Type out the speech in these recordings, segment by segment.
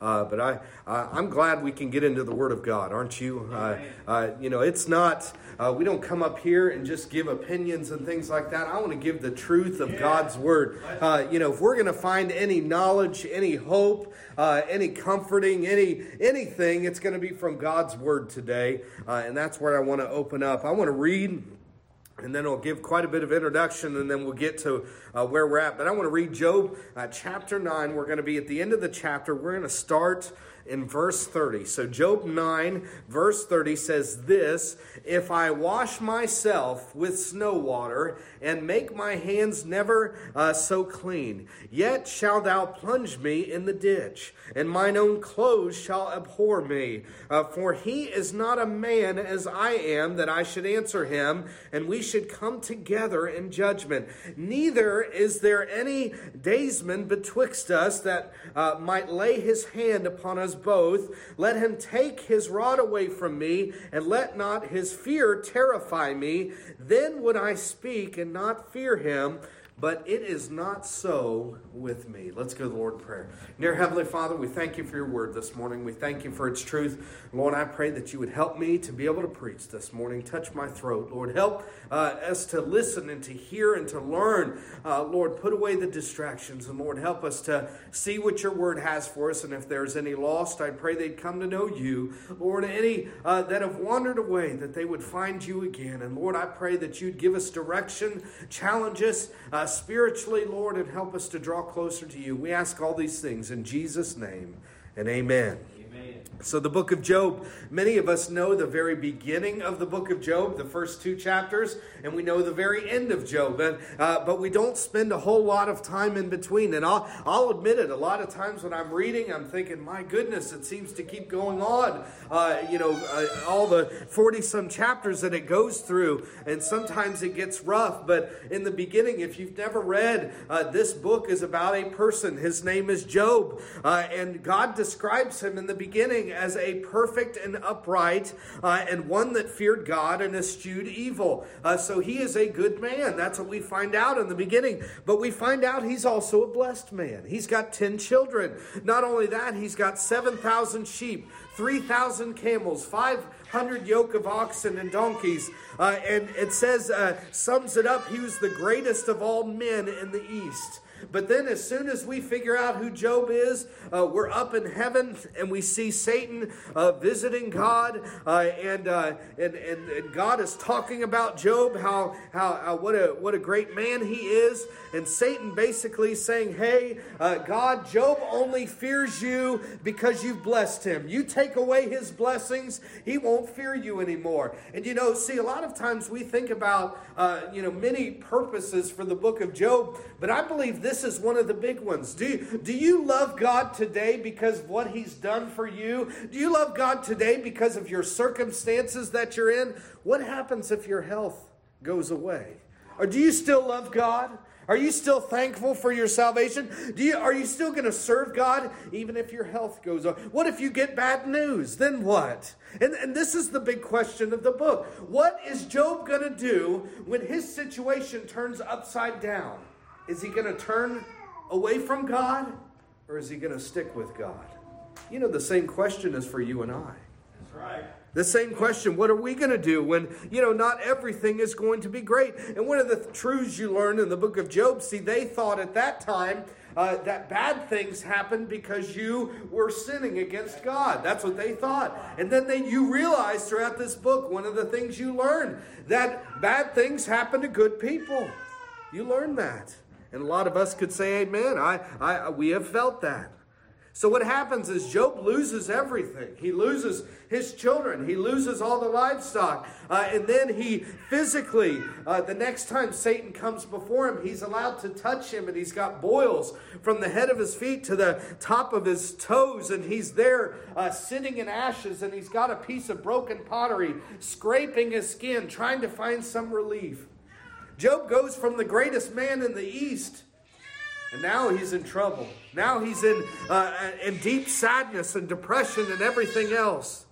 Uh, but I, I'm glad we can get into the Word of God, aren't you? Uh, uh, you know, it's not, uh, we don't come up here and just give opinions and things like that. I want to give the truth of God's Word. Uh, you know, if we're going to find any knowledge, any hope, uh, any comforting, any anything, it's going to be from God's Word today. and that's where I want to open up. I want to read and then I'll give quite a bit of introduction, and then we'll get to uh, where we're at. But I want to read Job uh, chapter 9. We're going to be at the end of the chapter. We're going to start in verse 30. So, Job 9, verse 30 says this If I wash myself with snow water and make my hands never uh, so clean, yet shalt thou plunge me in the ditch, and mine own clothes shall abhor me. Uh, for he is not a man as I am, that I should answer him, and we should come together in judgment. Neither is there any daysman betwixt us that uh, might lay his hand upon us both. Let him take his rod away from me, and let not his fear terrify me. Then would I speak and not fear him. But it is not so with me. Let's go to the Lord in prayer. Dear Heavenly Father, we thank you for your word this morning. We thank you for its truth. Lord, I pray that you would help me to be able to preach this morning. Touch my throat. Lord, help uh, us to listen and to hear and to learn. Uh, Lord, put away the distractions. And Lord, help us to see what your word has for us. And if there's any lost, I pray they'd come to know you. Lord, any uh, that have wandered away, that they would find you again. And Lord, I pray that you'd give us direction, challenge us spiritually, Lord, and help us to draw closer to you. We ask all these things in Jesus' name, and amen. So, the book of Job, many of us know the very beginning of the book of Job, the first two chapters, and we know the very end of Job. And, uh, but we don't spend a whole lot of time in between. And I'll, I'll admit it, a lot of times when I'm reading, I'm thinking, my goodness, it seems to keep going on. Uh, you know, uh, all the 40 some chapters that it goes through, and sometimes it gets rough. But in the beginning, if you've never read, uh, this book is about a person. His name is Job. Uh, and God describes him in the beginning as a perfect and upright uh, and one that feared God and eschewed evil. Uh, so he is a good man. That's what we find out in the beginning. But we find out he's also a blessed man. He's got 10 children. Not only that, he's got 7,000 sheep, 3,000 camels, 500 yoke of oxen and donkeys. Uh, and it says, uh, sums it up, he was the greatest of all men in the East. But then, as soon as we figure out who Job is, uh, we're up in heaven and we see Satan uh, visiting God, uh, and, uh, and, and and God is talking about Job, how how what a what a great man he is, and Satan basically saying, "Hey, uh, God, Job only fears you because you've blessed him. You take away his blessings, he won't fear you anymore." And you know, see, a lot of times we think about uh, you know many purposes for the book of Job, but I believe this this is one of the big ones. Do do you love God today because of what He's done for you? Do you love God today because of your circumstances that you're in? What happens if your health goes away? Or do you still love God? Are you still thankful for your salvation? Do you, are you still going to serve God even if your health goes on? What if you get bad news? Then what? And, and this is the big question of the book. What is Job going to do when his situation turns upside down? Is he going to turn away from God or is he going to stick with God? You know, the same question is for you and I. That's right. The same question, what are we going to do when, you know, not everything is going to be great? And one of the truths you learn in the book of Job, see, they thought at that time uh, that bad things happened because you were sinning against God. That's what they thought. And then they, you realize throughout this book, one of the things you learn, that bad things happen to good people. You learn that. And a lot of us could say, Amen. I, I, we have felt that. So what happens is Job loses everything. He loses his children. He loses all the livestock. Uh, and then he physically, uh, the next time Satan comes before him, he's allowed to touch him and he's got boils from the head of his feet to the top of his toes. And he's there uh, sitting in ashes and he's got a piece of broken pottery scraping his skin, trying to find some relief. Job goes from the greatest man in the East, and now he's in trouble. Now he's in, uh, in deep sadness and depression and everything else.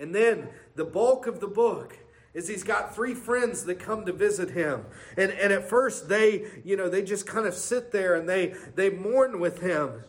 And then the bulk of the book is he's got three friends that come to visit him. And, and at first they, you know, they just kind of sit there and they, they mourn with him.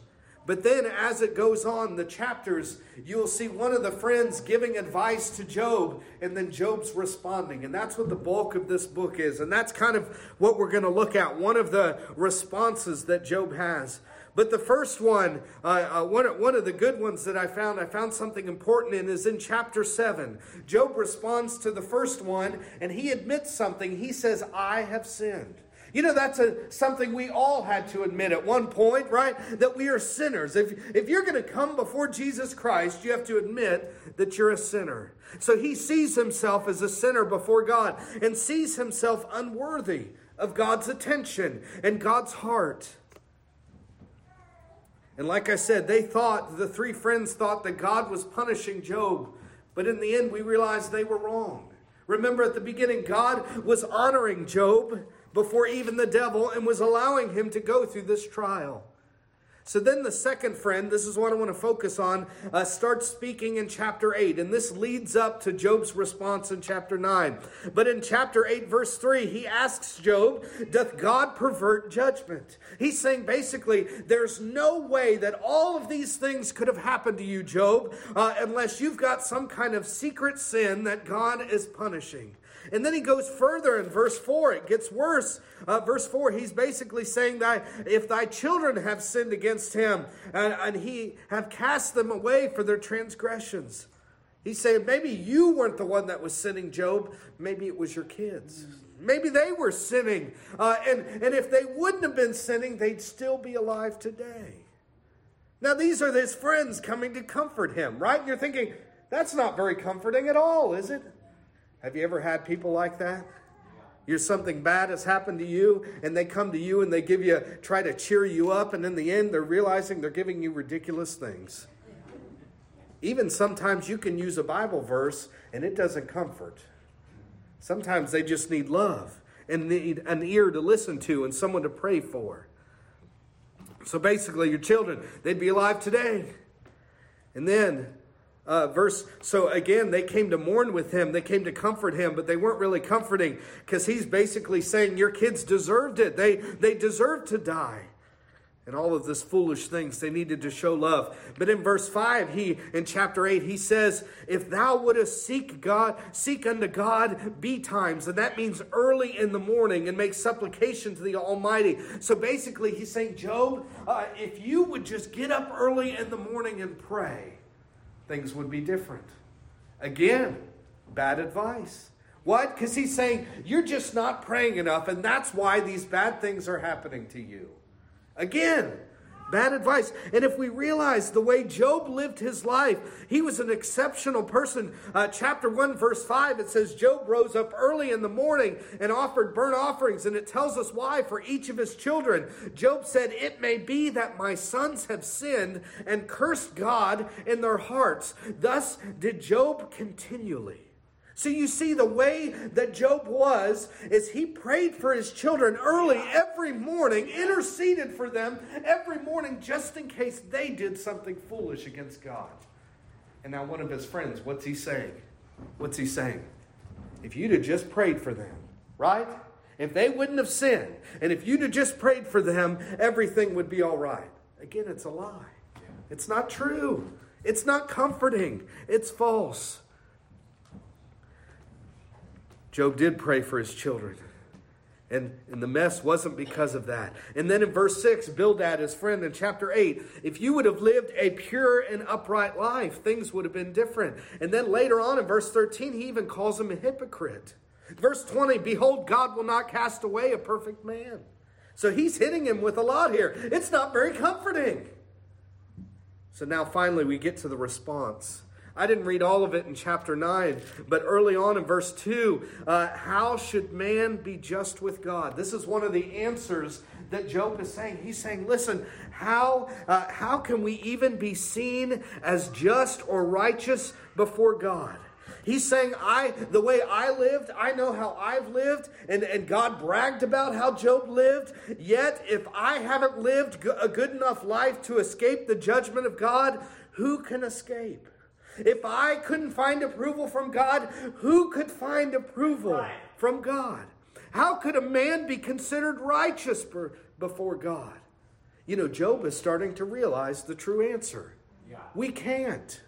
But then, as it goes on, the chapters, you'll see one of the friends giving advice to Job, and then Job's responding. And that's what the bulk of this book is. And that's kind of what we're going to look at one of the responses that Job has. But the first one, uh, uh, one, one of the good ones that I found, I found something important in, is in chapter 7. Job responds to the first one, and he admits something. He says, I have sinned. You know, that's a, something we all had to admit at one point, right? That we are sinners. If, if you're going to come before Jesus Christ, you have to admit that you're a sinner. So he sees himself as a sinner before God and sees himself unworthy of God's attention and God's heart. And like I said, they thought, the three friends thought that God was punishing Job. But in the end, we realized they were wrong. Remember at the beginning, God was honoring Job before even the devil and was allowing him to go through this trial. So then the second friend, this is what I want to focus on, uh, starts speaking in chapter 8. And this leads up to Job's response in chapter 9. But in chapter 8, verse 3, he asks Job, Doth God pervert judgment? He's saying basically, there's no way that all of these things could have happened to you, Job, uh, unless you've got some kind of secret sin that God is punishing. And then he goes further in verse 4. It gets worse. Uh, verse 4, he's basically saying that if thy children have sinned against him and, and he have cast them away for their transgressions. He's saying maybe you weren't the one that was sinning, Job. Maybe it was your kids. Maybe they were sinning. Uh, and, and if they wouldn't have been sinning, they'd still be alive today. Now, these are his friends coming to comfort him, right? And you're thinking, that's not very comforting at all, is it? Have you ever had people like that? You're something bad has happened to you, and they come to you and they give you, try to cheer you up, and in the end, they're realizing they're giving you ridiculous things. Even sometimes you can use a Bible verse and it doesn't comfort. Sometimes they just need love and need an ear to listen to and someone to pray for. So basically, your children, they'd be alive today. And then uh, verse so again they came to mourn with him. They came to comfort him but they weren't really comforting because he's basically saying your kids deserved it. They they deserved to die. And all of this foolish things they needed to show love. But in verse 5 he in chapter 8 he says if thou wouldest seek god seek unto god betimes and that means early in the morning and make supplication to the almighty. So basically he's saying job uh, if you would just get up early in the morning and pray things would be different. Again, bad advice. What? Because he's saying, you're just not praying enough, and that's why these bad things are happening to you. Again, Bad advice. And if we realize the way Job lived his life, he was an exceptional person. Uh, chapter 1, verse 5, it says Job rose up early in the morning and offered burnt offerings. And it tells us why for each of his children. Job said, It may be that my sons have sinned and cursed God in their hearts. Thus did Job continually. So you see, the way that Job was is he prayed for his children early every morning, interceded for them every morning just in case they did something foolish against God. And now, one of his friends, what's he saying? What's he saying? If you'd have just prayed for them, right? If they wouldn't have sinned, and if you'd have just prayed for them, everything would be all right. Again, it's a lie. It's not true. It's not comforting. It's false. Job did pray for his children. And, and the mess wasn't because of that. And then in verse 6, Bildad, his friend, in chapter 8, if you would have lived a pure and upright life, things would have been different. And then later on in verse 13, he even calls him a hypocrite. Verse 20, behold, God will not cast away a perfect man. So he's hitting him with a lot here. It's not very comforting. So now finally we get to the response. I didn't read all of it in chapter 9, but early on in verse 2, uh, how should man be just with God? This is one of the answers that Job is saying. He's saying, listen, how, uh, how can we even be seen as just or righteous before God? He's saying, I the way I lived, I know how I've lived, and, and God bragged about how Job lived. Yet, if I haven't lived a good enough life to escape the judgment of God, who can escape? If I couldn't find approval from God, who could find approval right. from God? How could a man be considered righteous before God? You know, Job is starting to realize the true answer. Yeah. We can't.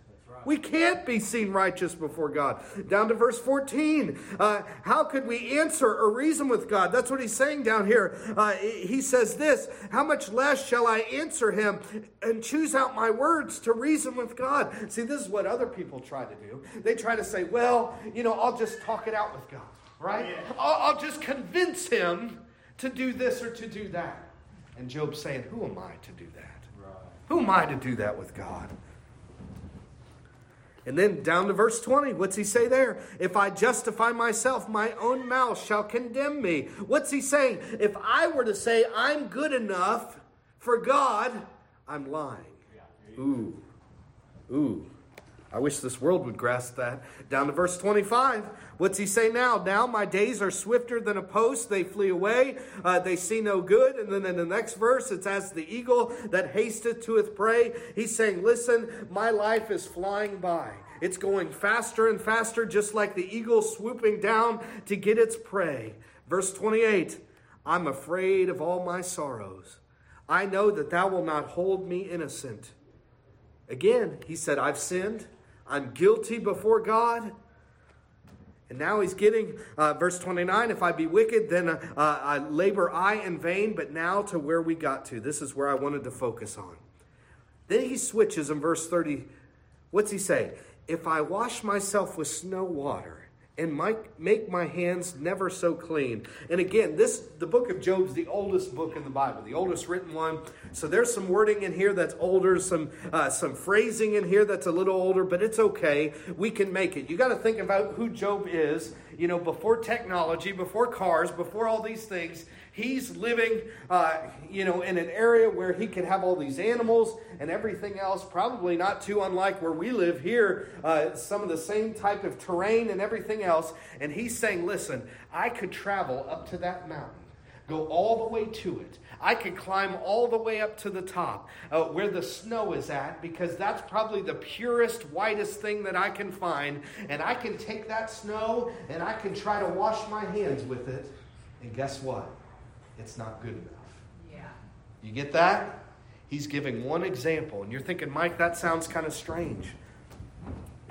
We can't be seen righteous before God. Down to verse 14. Uh, how could we answer or reason with God? That's what he's saying down here. Uh, he says this How much less shall I answer him and choose out my words to reason with God? See, this is what other people try to do. They try to say, Well, you know, I'll just talk it out with God, right? Yeah. I'll, I'll just convince him to do this or to do that. And Job's saying, Who am I to do that? Right. Who am I to do that with God? And then down to verse 20, what's he say there? If I justify myself, my own mouth shall condemn me. What's he saying? If I were to say I'm good enough for God, I'm lying. Ooh, ooh. I wish this world would grasp that. Down to verse 25. What's he say now? Now my days are swifter than a post. They flee away. Uh, they see no good. And then in the next verse, it's as the eagle that hasteth to its prey. He's saying, Listen, my life is flying by. It's going faster and faster, just like the eagle swooping down to get its prey. Verse 28 I'm afraid of all my sorrows. I know that thou wilt not hold me innocent. Again, he said, I've sinned. I'm guilty before God. And now he's getting, uh, verse 29, if I be wicked, then uh, I labor I in vain, but now to where we got to. This is where I wanted to focus on. Then he switches in verse 30. What's he say? If I wash myself with snow water, and make my hands never so clean. And again, this the book of Job's the oldest book in the Bible, the oldest written one. So there's some wording in here that's older, some uh, some phrasing in here that's a little older, but it's okay. We can make it. You got to think about who Job is. You know, before technology, before cars, before all these things, he's living, uh, you know, in an area where he can have all these animals and everything else. Probably not too unlike where we live here. Uh, some of the same type of terrain and everything else. And he's saying, "Listen, I could travel up to that mountain." Go all the way to it. I could climb all the way up to the top uh, where the snow is at because that's probably the purest, whitest thing that I can find. And I can take that snow and I can try to wash my hands with it. And guess what? It's not good enough. Yeah. You get that? He's giving one example, and you're thinking, Mike, that sounds kind of strange.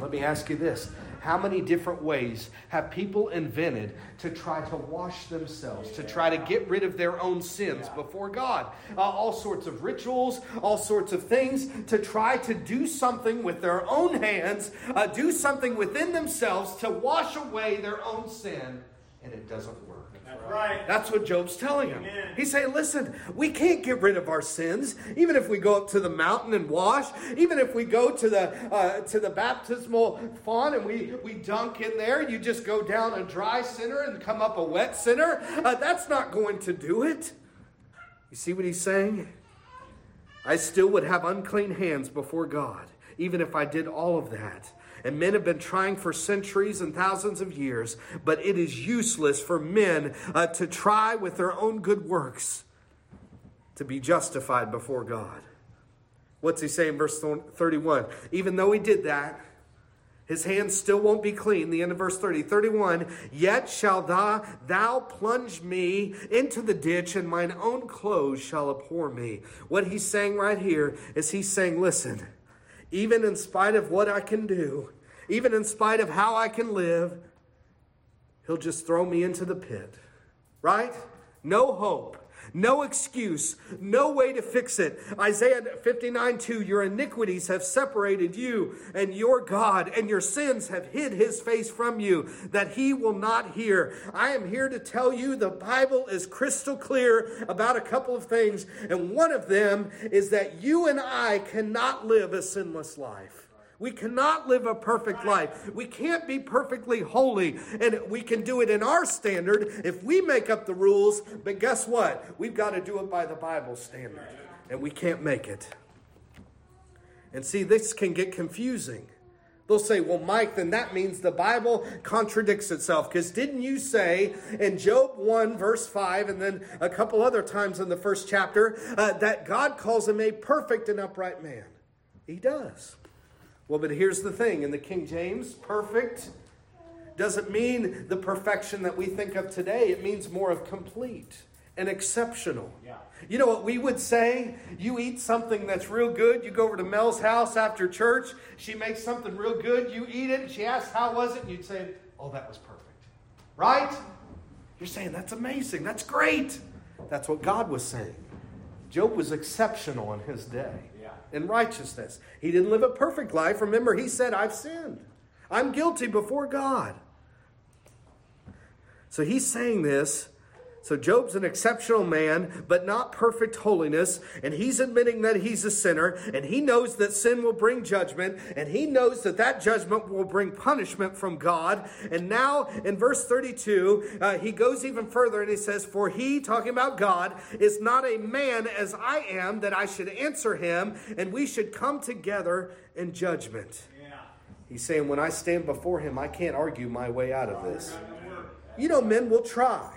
Let me ask you this How many different ways have people invented to try to wash themselves, to try to get rid of their own sins before God? Uh, all sorts of rituals, all sorts of things to try to do something with their own hands, uh, do something within themselves to wash away their own sin, and it doesn't work. Right. That's what Job's telling him. Amen. He's saying, listen, we can't get rid of our sins, even if we go up to the mountain and wash, even if we go to the uh, to the baptismal font and we, we dunk in there, you just go down a dry sinner and come up a wet sinner. Uh, that's not going to do it. You see what he's saying? I still would have unclean hands before God, even if I did all of that. And men have been trying for centuries and thousands of years, but it is useless for men uh, to try with their own good works to be justified before God. What's he saying, verse 31? Even though he did that, his hands still won't be clean. The end of verse 30. 31. Yet shall thou, thou plunge me into the ditch, and mine own clothes shall abhor me. What he's saying right here is he's saying, listen, even in spite of what I can do, even in spite of how I can live, He'll just throw me into the pit. Right? No hope. No excuse, no way to fix it. Isaiah 59 2 Your iniquities have separated you and your God, and your sins have hid his face from you, that he will not hear. I am here to tell you the Bible is crystal clear about a couple of things, and one of them is that you and I cannot live a sinless life. We cannot live a perfect life. We can't be perfectly holy. And we can do it in our standard if we make up the rules. But guess what? We've got to do it by the Bible standard. And we can't make it. And see, this can get confusing. They'll say, well, Mike, then that means the Bible contradicts itself. Because didn't you say in Job 1, verse 5, and then a couple other times in the first chapter, uh, that God calls him a perfect and upright man? He does. Well, but here's the thing in the King James, perfect doesn't mean the perfection that we think of today, it means more of complete. and exceptional. Yeah. You know what we would say? You eat something that's real good. You go over to Mel's house after church. She makes something real good. You eat it. And she asks, How was it? And you'd say, Oh, that was perfect. Right? You're saying, That's amazing. That's great. That's what God was saying. Job was exceptional in his day. In righteousness. He didn't live a perfect life. Remember, he said, I've sinned. I'm guilty before God. So he's saying this so Job's an exceptional man, but not perfect holiness. And he's admitting that he's a sinner. And he knows that sin will bring judgment. And he knows that that judgment will bring punishment from God. And now in verse 32, uh, he goes even further and he says, For he, talking about God, is not a man as I am that I should answer him. And we should come together in judgment. Yeah. He's saying, When I stand before him, I can't argue my way out of this. You know, men will try.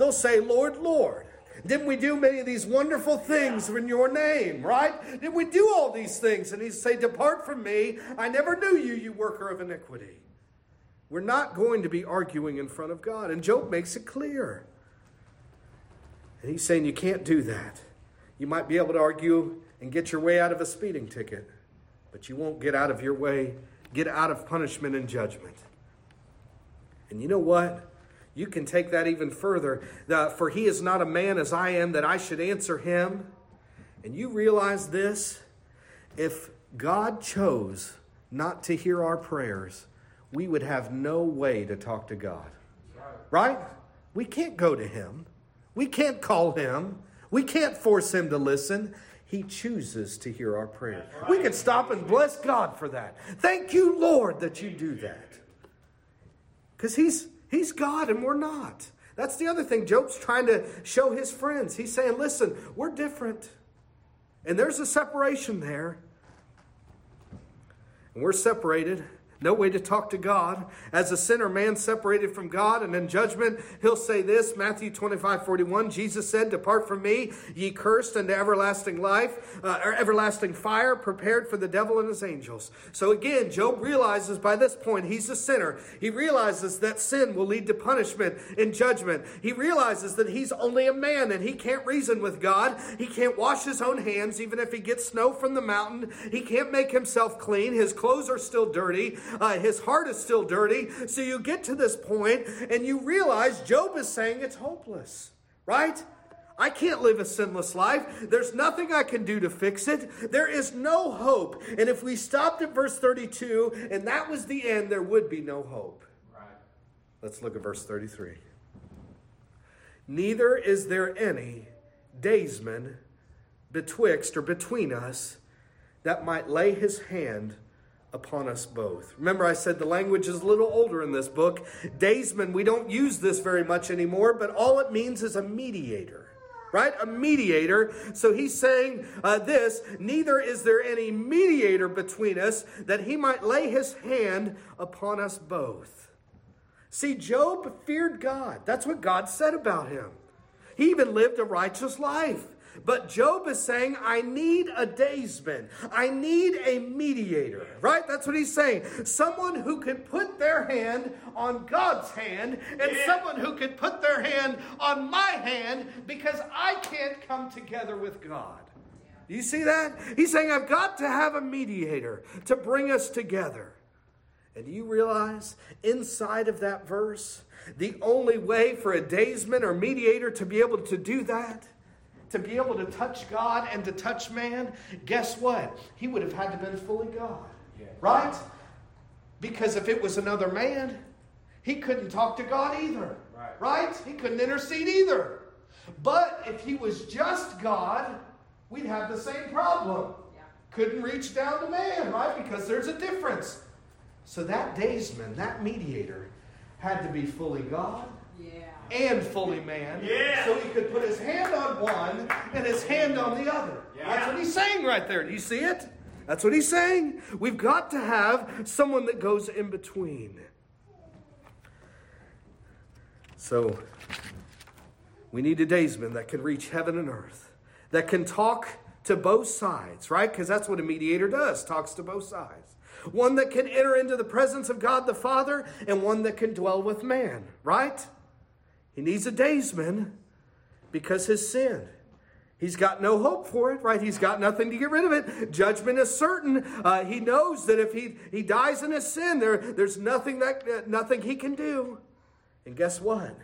They'll say, Lord, Lord. Didn't we do many of these wonderful things in your name, right? Didn't we do all these things? And he'd say, Depart from me. I never knew you, you worker of iniquity. We're not going to be arguing in front of God. And Job makes it clear. And he's saying you can't do that. You might be able to argue and get your way out of a speeding ticket, but you won't get out of your way, get out of punishment and judgment. And you know what? You can take that even further. The, For he is not a man as I am that I should answer him. And you realize this? If God chose not to hear our prayers, we would have no way to talk to God. Right? We can't go to him. We can't call him. We can't force him to listen. He chooses to hear our prayers. We can stop and bless God for that. Thank you, Lord, that you do that. Because he's He's God and we're not. That's the other thing. Job's trying to show his friends. He's saying, listen, we're different. And there's a separation there. And we're separated no way to talk to God. As a sinner, man separated from God, and in judgment, he'll say this Matthew 25 41. Jesus said, Depart from me, ye cursed, unto everlasting life, uh, or everlasting fire, prepared for the devil and his angels. So again, Job realizes by this point he's a sinner. He realizes that sin will lead to punishment and judgment. He realizes that he's only a man and he can't reason with God. He can't wash his own hands, even if he gets snow from the mountain. He can't make himself clean. His clothes are still dirty. Uh, his heart is still dirty. So you get to this point and you realize Job is saying it's hopeless, right? I can't live a sinless life. There's nothing I can do to fix it. There is no hope. And if we stopped at verse 32 and that was the end, there would be no hope. Right. Let's look at verse 33. Neither is there any daysman betwixt or between us that might lay his hand upon us both. Remember, I said the language is a little older in this book. Daysman, we don't use this very much anymore, but all it means is a mediator. Right? A mediator. So he's saying uh, this Neither is there any mediator between us that he might lay his hand upon us both. See, Job feared God. That's what God said about him. He even lived a righteous life. But Job is saying, I need a daysman. I need a mediator, right? That's what he's saying. Someone who can put their hand on God's hand and yeah. someone who can put their hand on my hand because I can't come together with God. Do you see that? He's saying, I've got to have a mediator to bring us together. And do you realize inside of that verse, the only way for a daysman or mediator to be able to do that to be able to touch God and to touch man, guess what? He would have had to been fully God. Yeah. Right? Because if it was another man, he couldn't talk to God either. Right. right? He couldn't intercede either. But if he was just God, we'd have the same problem. Yeah. Couldn't reach down to man, right? Because there's a difference. So that daysman, that mediator, had to be fully God and fully man. Yeah. So he could put his hand on one and his hand on the other. Yeah. That's what he's saying right there. Do you see it? That's what he's saying. We've got to have someone that goes in between. So we need a daysman that can reach heaven and earth, that can talk to both sides, right? Because that's what a mediator does, talks to both sides. One that can enter into the presence of God the Father, and one that can dwell with man, right? He needs a daysman. Because his sin. He's got no hope for it, right? He's got nothing to get rid of it. Judgment is certain. Uh, he knows that if he, he dies in his sin, there, there's nothing that uh, nothing he can do. And guess what?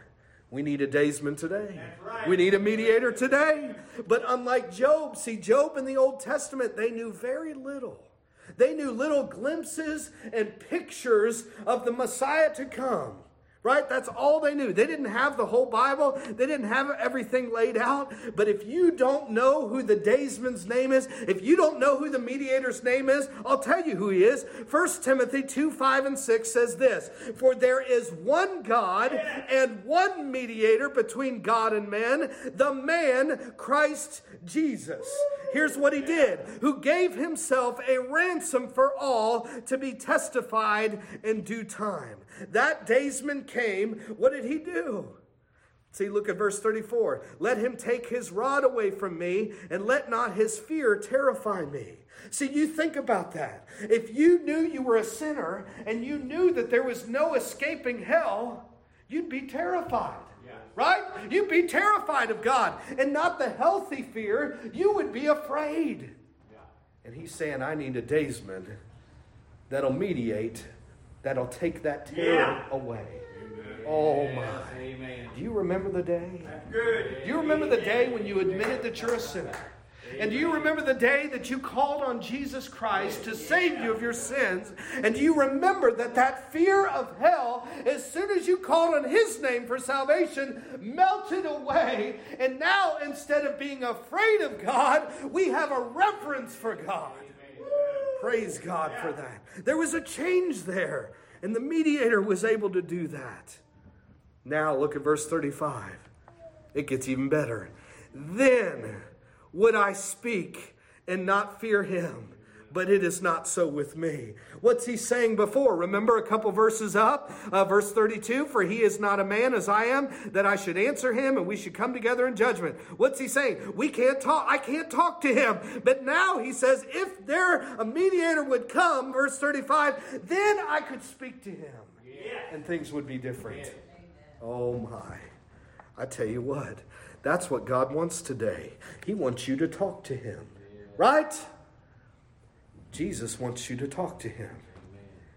We need a daysman today. Right. We need a mediator today. But unlike Job, see, Job in the Old Testament, they knew very little. They knew little glimpses and pictures of the Messiah to come right? That's all they knew. They didn't have the whole Bible, they didn't have everything laid out. But if you don't know who the daysman's name is, if you don't know who the mediator's name is, I'll tell you who he is. 1 Timothy 2 5 and 6 says this For there is one God and one mediator between God and man, the man Christ Jesus. Here's what he did who gave himself a ransom for all to be testified in due time. That daysman came. What did he do? See, look at verse 34. Let him take his rod away from me, and let not his fear terrify me. See, you think about that. If you knew you were a sinner and you knew that there was no escaping hell, you'd be terrified. Right? You'd be terrified of God and not the healthy fear. You would be afraid. And he's saying, I need a daysman that'll mediate that'll take that terror yeah. away. Oh my. Amen. Do you remember the day? Good. Do you remember the day when you admitted that you're a sinner? And do you remember the day that you called on Jesus Christ to save you of your sins? And do you remember that that fear of hell, as soon as you called on His name for salvation, melted away? And now, instead of being afraid of God, we have a reverence for God. Praise God for that. There was a change there, and the mediator was able to do that. Now, look at verse 35. It gets even better. Then would I speak and not fear him but it is not so with me. What's he saying before? Remember a couple verses up, uh, verse 32 For he is not a man as I am, that I should answer him and we should come together in judgment. What's he saying? We can't talk, I can't talk to him. But now he says, If there a mediator would come, verse 35, then I could speak to him and things would be different. Oh my. I tell you what, that's what God wants today. He wants you to talk to him. Right? Jesus wants you to talk to him.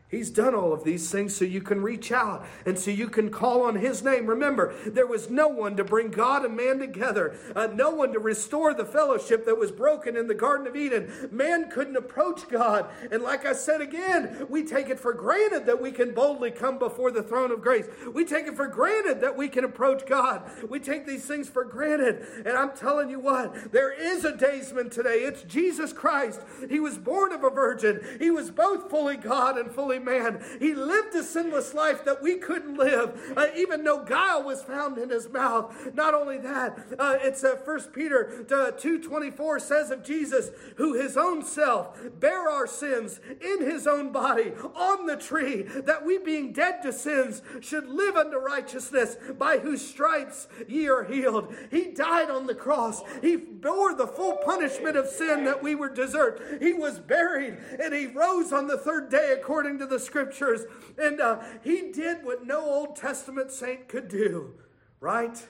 He's done all of these things so you can reach out and so you can call on His name. Remember, there was no one to bring God and man together, uh, no one to restore the fellowship that was broken in the Garden of Eden. Man couldn't approach God. And like I said again, we take it for granted that we can boldly come before the throne of grace. We take it for granted that we can approach God. We take these things for granted. And I'm telling you what, there is a daysman today. It's Jesus Christ. He was born of a virgin, He was both fully God and fully man. He lived a sinless life that we couldn't live. Uh, even no guile was found in his mouth. Not only that, uh, it's uh, 1 Peter uh, 2.24 says of Jesus, who his own self bare our sins in his own body on the tree, that we being dead to sins should live unto righteousness, by whose stripes ye are healed. He died on the cross. He bore the full punishment of sin that we were deserved. He was buried and he rose on the third day according to the scriptures. And uh, he did what no Old Testament saint could do, right?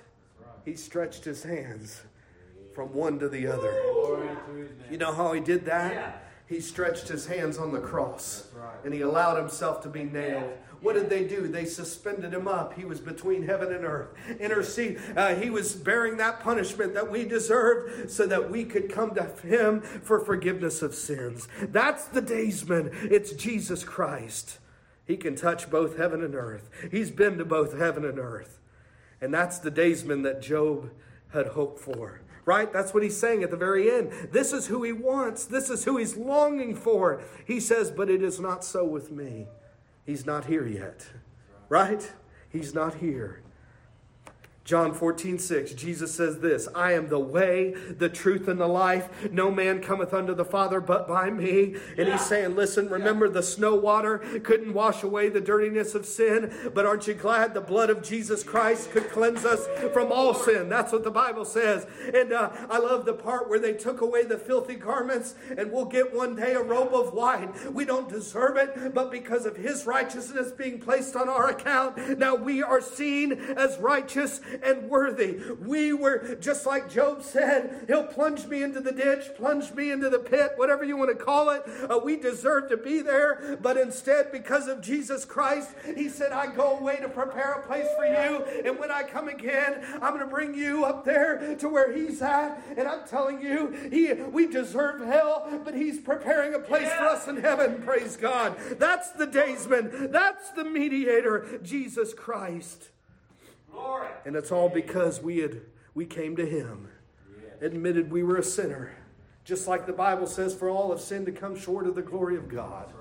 He stretched his hands from one to the other. You know how he did that? He stretched his hands on the cross and he allowed himself to be nailed. What did they do? They suspended him up. He was between heaven and earth. Intercede. Uh, he was bearing that punishment that we deserved so that we could come to him for forgiveness of sins. That's the daysman. It's Jesus Christ. He can touch both heaven and earth. He's been to both heaven and earth. And that's the daysman that Job had hoped for right? That's what he's saying at the very end. This is who he wants. This is who he's longing for. He says, But it is not so with me. He's not here yet, right? He's not here. John 14, 6, Jesus says this I am the way, the truth, and the life. No man cometh unto the Father but by me. And yeah. he's saying, Listen, remember yeah. the snow water couldn't wash away the dirtiness of sin, but aren't you glad the blood of Jesus Christ could cleanse us from all sin? That's what the Bible says. And uh, I love the part where they took away the filthy garments, and we'll get one day a robe of white. We don't deserve it, but because of his righteousness being placed on our account, now we are seen as righteous and worthy. We were, just like Job said, He'll plunge me into the ditch, plunge me into the pit, whatever you want to call it. Uh, we deserve to be there, but instead, because of Jesus Christ, He said, I go away to prepare a place for you. And when I come again, I'm going to bring you up there to where He's at. And I'm telling you, he, we deserve hell, but He's preparing a place for us in heaven. Praise God. That's the daysman. That's the mediator, Jesus Christ. Glory. And it's all because we had we came to Him, admitted we were a sinner, just like the Bible says, "For all have sinned to come short of the glory of God."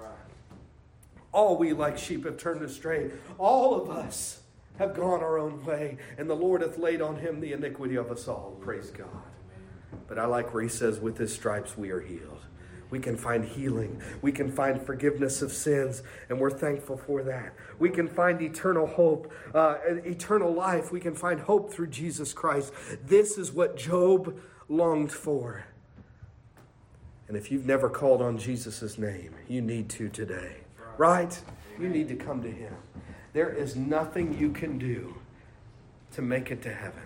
All we like sheep have turned astray. All of us have gone our own way, and the Lord hath laid on him the iniquity of us all. Praise God. But I like where he says, With his stripes we are healed. We can find healing. We can find forgiveness of sins, and we're thankful for that. We can find eternal hope, uh, eternal life. We can find hope through Jesus Christ. This is what Job longed for. And if you've never called on Jesus' name, you need to today. Right? You need to come to Him. There is nothing you can do to make it to heaven.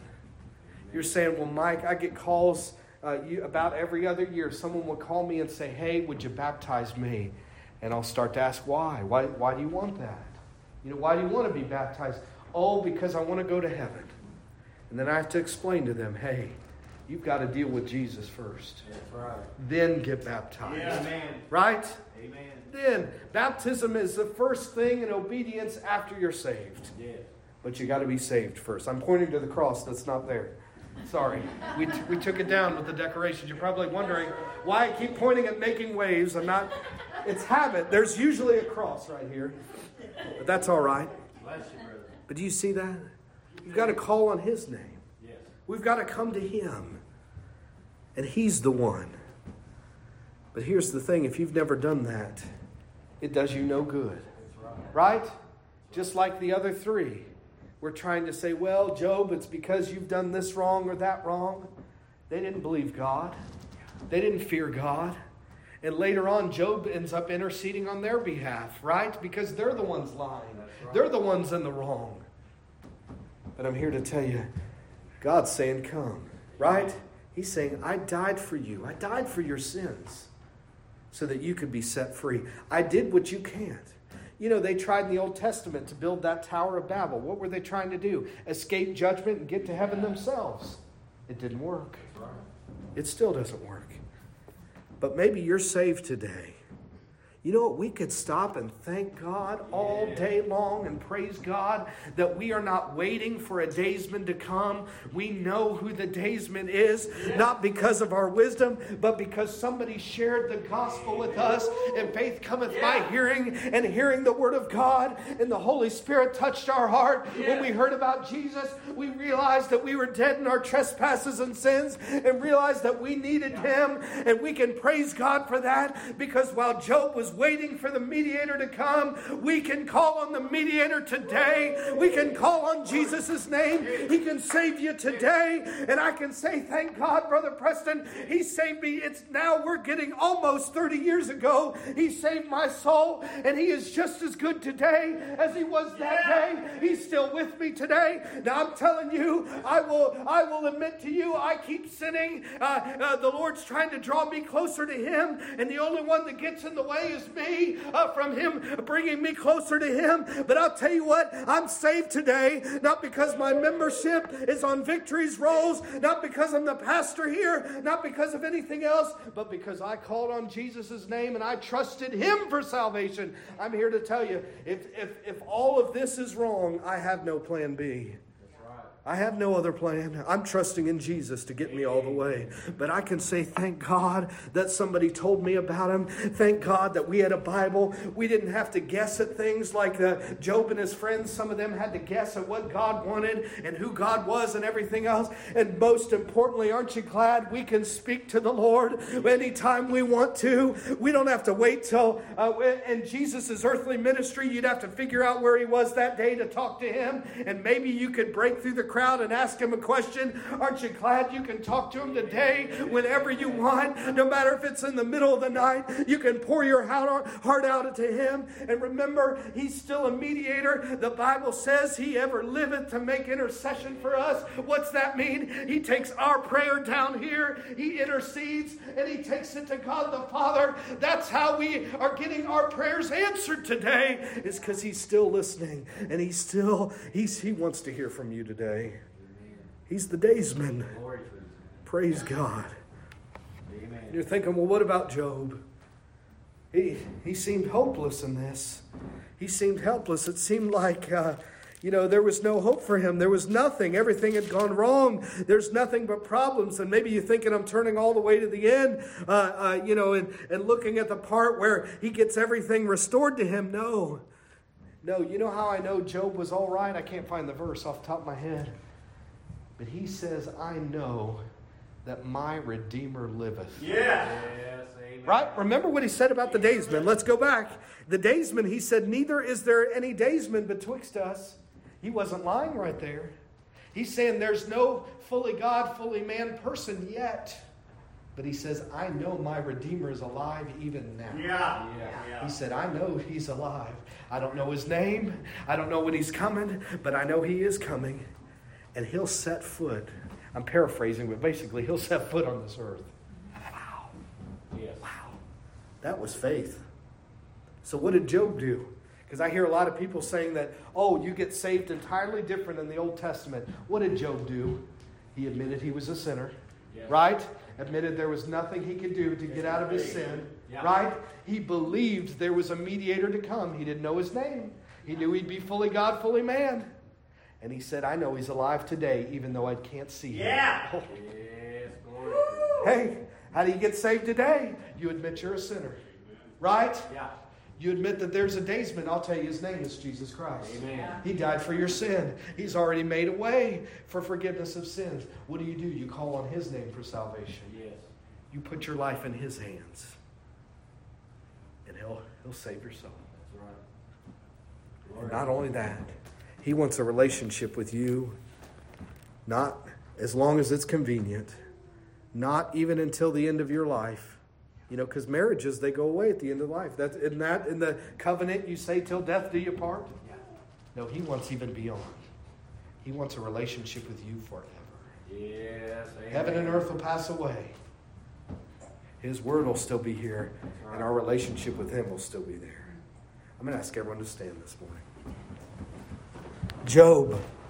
You're saying, well, Mike, I get calls uh, you, about every other year. Someone will call me and say, hey, would you baptize me? And I'll start to ask why. Why, why do you want that? You know, why do you want to be baptized? Oh, because I want to go to heaven. And then I have to explain to them, hey, you've got to deal with Jesus first. Right. Then get baptized. Yeah, right? Amen. Then baptism is the first thing in obedience after you're saved. Yeah. But you got to be saved first. I'm pointing to the cross that's not there. Sorry, we, t- we took it down with the decorations. You're probably wondering why I keep pointing at making waves. I'm not, it's habit. There's usually a cross right here, but that's all right. But do you see that? You've got to call on His name. We've got to come to Him, and He's the one. But here's the thing if you've never done that, it does you no good. Right? Just like the other three we're trying to say, well, Job, it's because you've done this wrong or that wrong. They didn't believe God, they didn't fear God. And later on, Job ends up interceding on their behalf, right? Because they're the ones lying, right. they're the ones in the wrong. But I'm here to tell you, God's saying, Come, right? He's saying, I died for you. I died for your sins so that you could be set free. I did what you can't. You know, they tried in the Old Testament to build that Tower of Babel. What were they trying to do? Escape judgment and get to heaven themselves. It didn't work. It still doesn't work. But maybe you're saved today you know what? We could stop and thank God all day long and praise God that we are not waiting for a daysman to come. We know who the daysman is, not because of our wisdom, but because somebody shared the gospel with us. And faith cometh by hearing, and hearing the word of God. And the Holy Spirit touched our heart when we heard about Jesus. We realized that we were dead in our trespasses and sins, and realized that we needed Him. And we can praise God for that because while Job was waiting for the mediator to come. We can call on the mediator today. We can call on Jesus' name. He can save you today. And I can say, thank God, Brother Preston, He saved me. It's now we're getting almost 30 years ago. He saved my soul, and He is just as good today as He was that day. He's still with me today. Now I'm telling you, I will, I will admit to you, I keep sinning. Uh, uh, the Lord's trying to draw me closer to Him, and the only one that gets in the way is me uh, from Him bringing me closer to Him. But I'll tell you what, I'm saved today, not because my membership is on Victory's Rolls, not because I'm the pastor here, not because of anything else, but because I called on Jesus' name and I trusted Him for salvation. I'm here to tell you if, if, if all of this is wrong, I have no plan B. I have no other plan. I'm trusting in Jesus to get me all the way. But I can say, thank God that somebody told me about him. Thank God that we had a Bible. We didn't have to guess at things like uh, Job and his friends. Some of them had to guess at what God wanted and who God was and everything else. And most importantly, aren't you glad we can speak to the Lord anytime we want to? We don't have to wait till uh, in Jesus' earthly ministry, you'd have to figure out where he was that day to talk to him. And maybe you could break through the crowd and ask him a question? Aren't you glad you can talk to him today whenever you want? No matter if it's in the middle of the night, you can pour your heart out to him. And remember, he's still a mediator. The Bible says he ever liveth to make intercession for us. What's that mean? He takes our prayer down here, he intercedes, and he takes it to God the Father. That's how we are getting our prayers answered today, is because he's still listening and he's still, he's, he wants to hear from you today. He's the daysman. Praise God. You're thinking, well, what about Job? He, he seemed hopeless in this. He seemed helpless. It seemed like, uh, you know, there was no hope for him. There was nothing. Everything had gone wrong. There's nothing but problems. And maybe you're thinking, I'm turning all the way to the end, uh, uh, you know, and, and looking at the part where he gets everything restored to him. No. No, you know how I know Job was all right? I can't find the verse off the top of my head. But he says, I know that my Redeemer liveth. Yeah. Yes, right? Remember what he said about the daysman. Let's go back. The daysman, he said, Neither is there any daysman betwixt us. He wasn't lying right there. He's saying there's no fully God, fully man person yet. But he says, I know my Redeemer is alive even now. Yeah. yeah. He said, I know he's alive. I don't know his name. I don't know when he's coming, but I know he is coming. And he'll set foot. I'm paraphrasing, but basically, he'll set foot on this earth. Wow. Yes. Wow. That was faith. So, what did Job do? Because I hear a lot of people saying that, oh, you get saved entirely different in the Old Testament. What did Job do? He admitted he was a sinner, yes. right? Admitted there was nothing he could do to get out of his sin, yeah. right? He believed there was a mediator to come. He didn't know his name. He knew he'd be fully God, fully man. And he said, I know he's alive today, even though I can't see him. Yeah. Oh. Hey, how do you get saved today? You admit you're a sinner, right? Yeah. You admit that there's a daysman. I'll tell you his name is Jesus Christ. Amen. He died for your sin. He's already made a way for forgiveness of sins. What do you do? You call on his name for salvation. Yes. You put your life in his hands. And he'll he'll save your soul. That's right. And not only that, he wants a relationship with you, not as long as it's convenient, not even until the end of your life you know, because marriages, they go away at the end of life. That's, isn't that in the covenant you say, till death do you part? Yeah. No, he wants even beyond. He wants a relationship with you forever. Yes. Amen. Heaven and earth will pass away. His word will still be here, and our relationship with him will still be there. I'm going to ask everyone to stand this morning. Job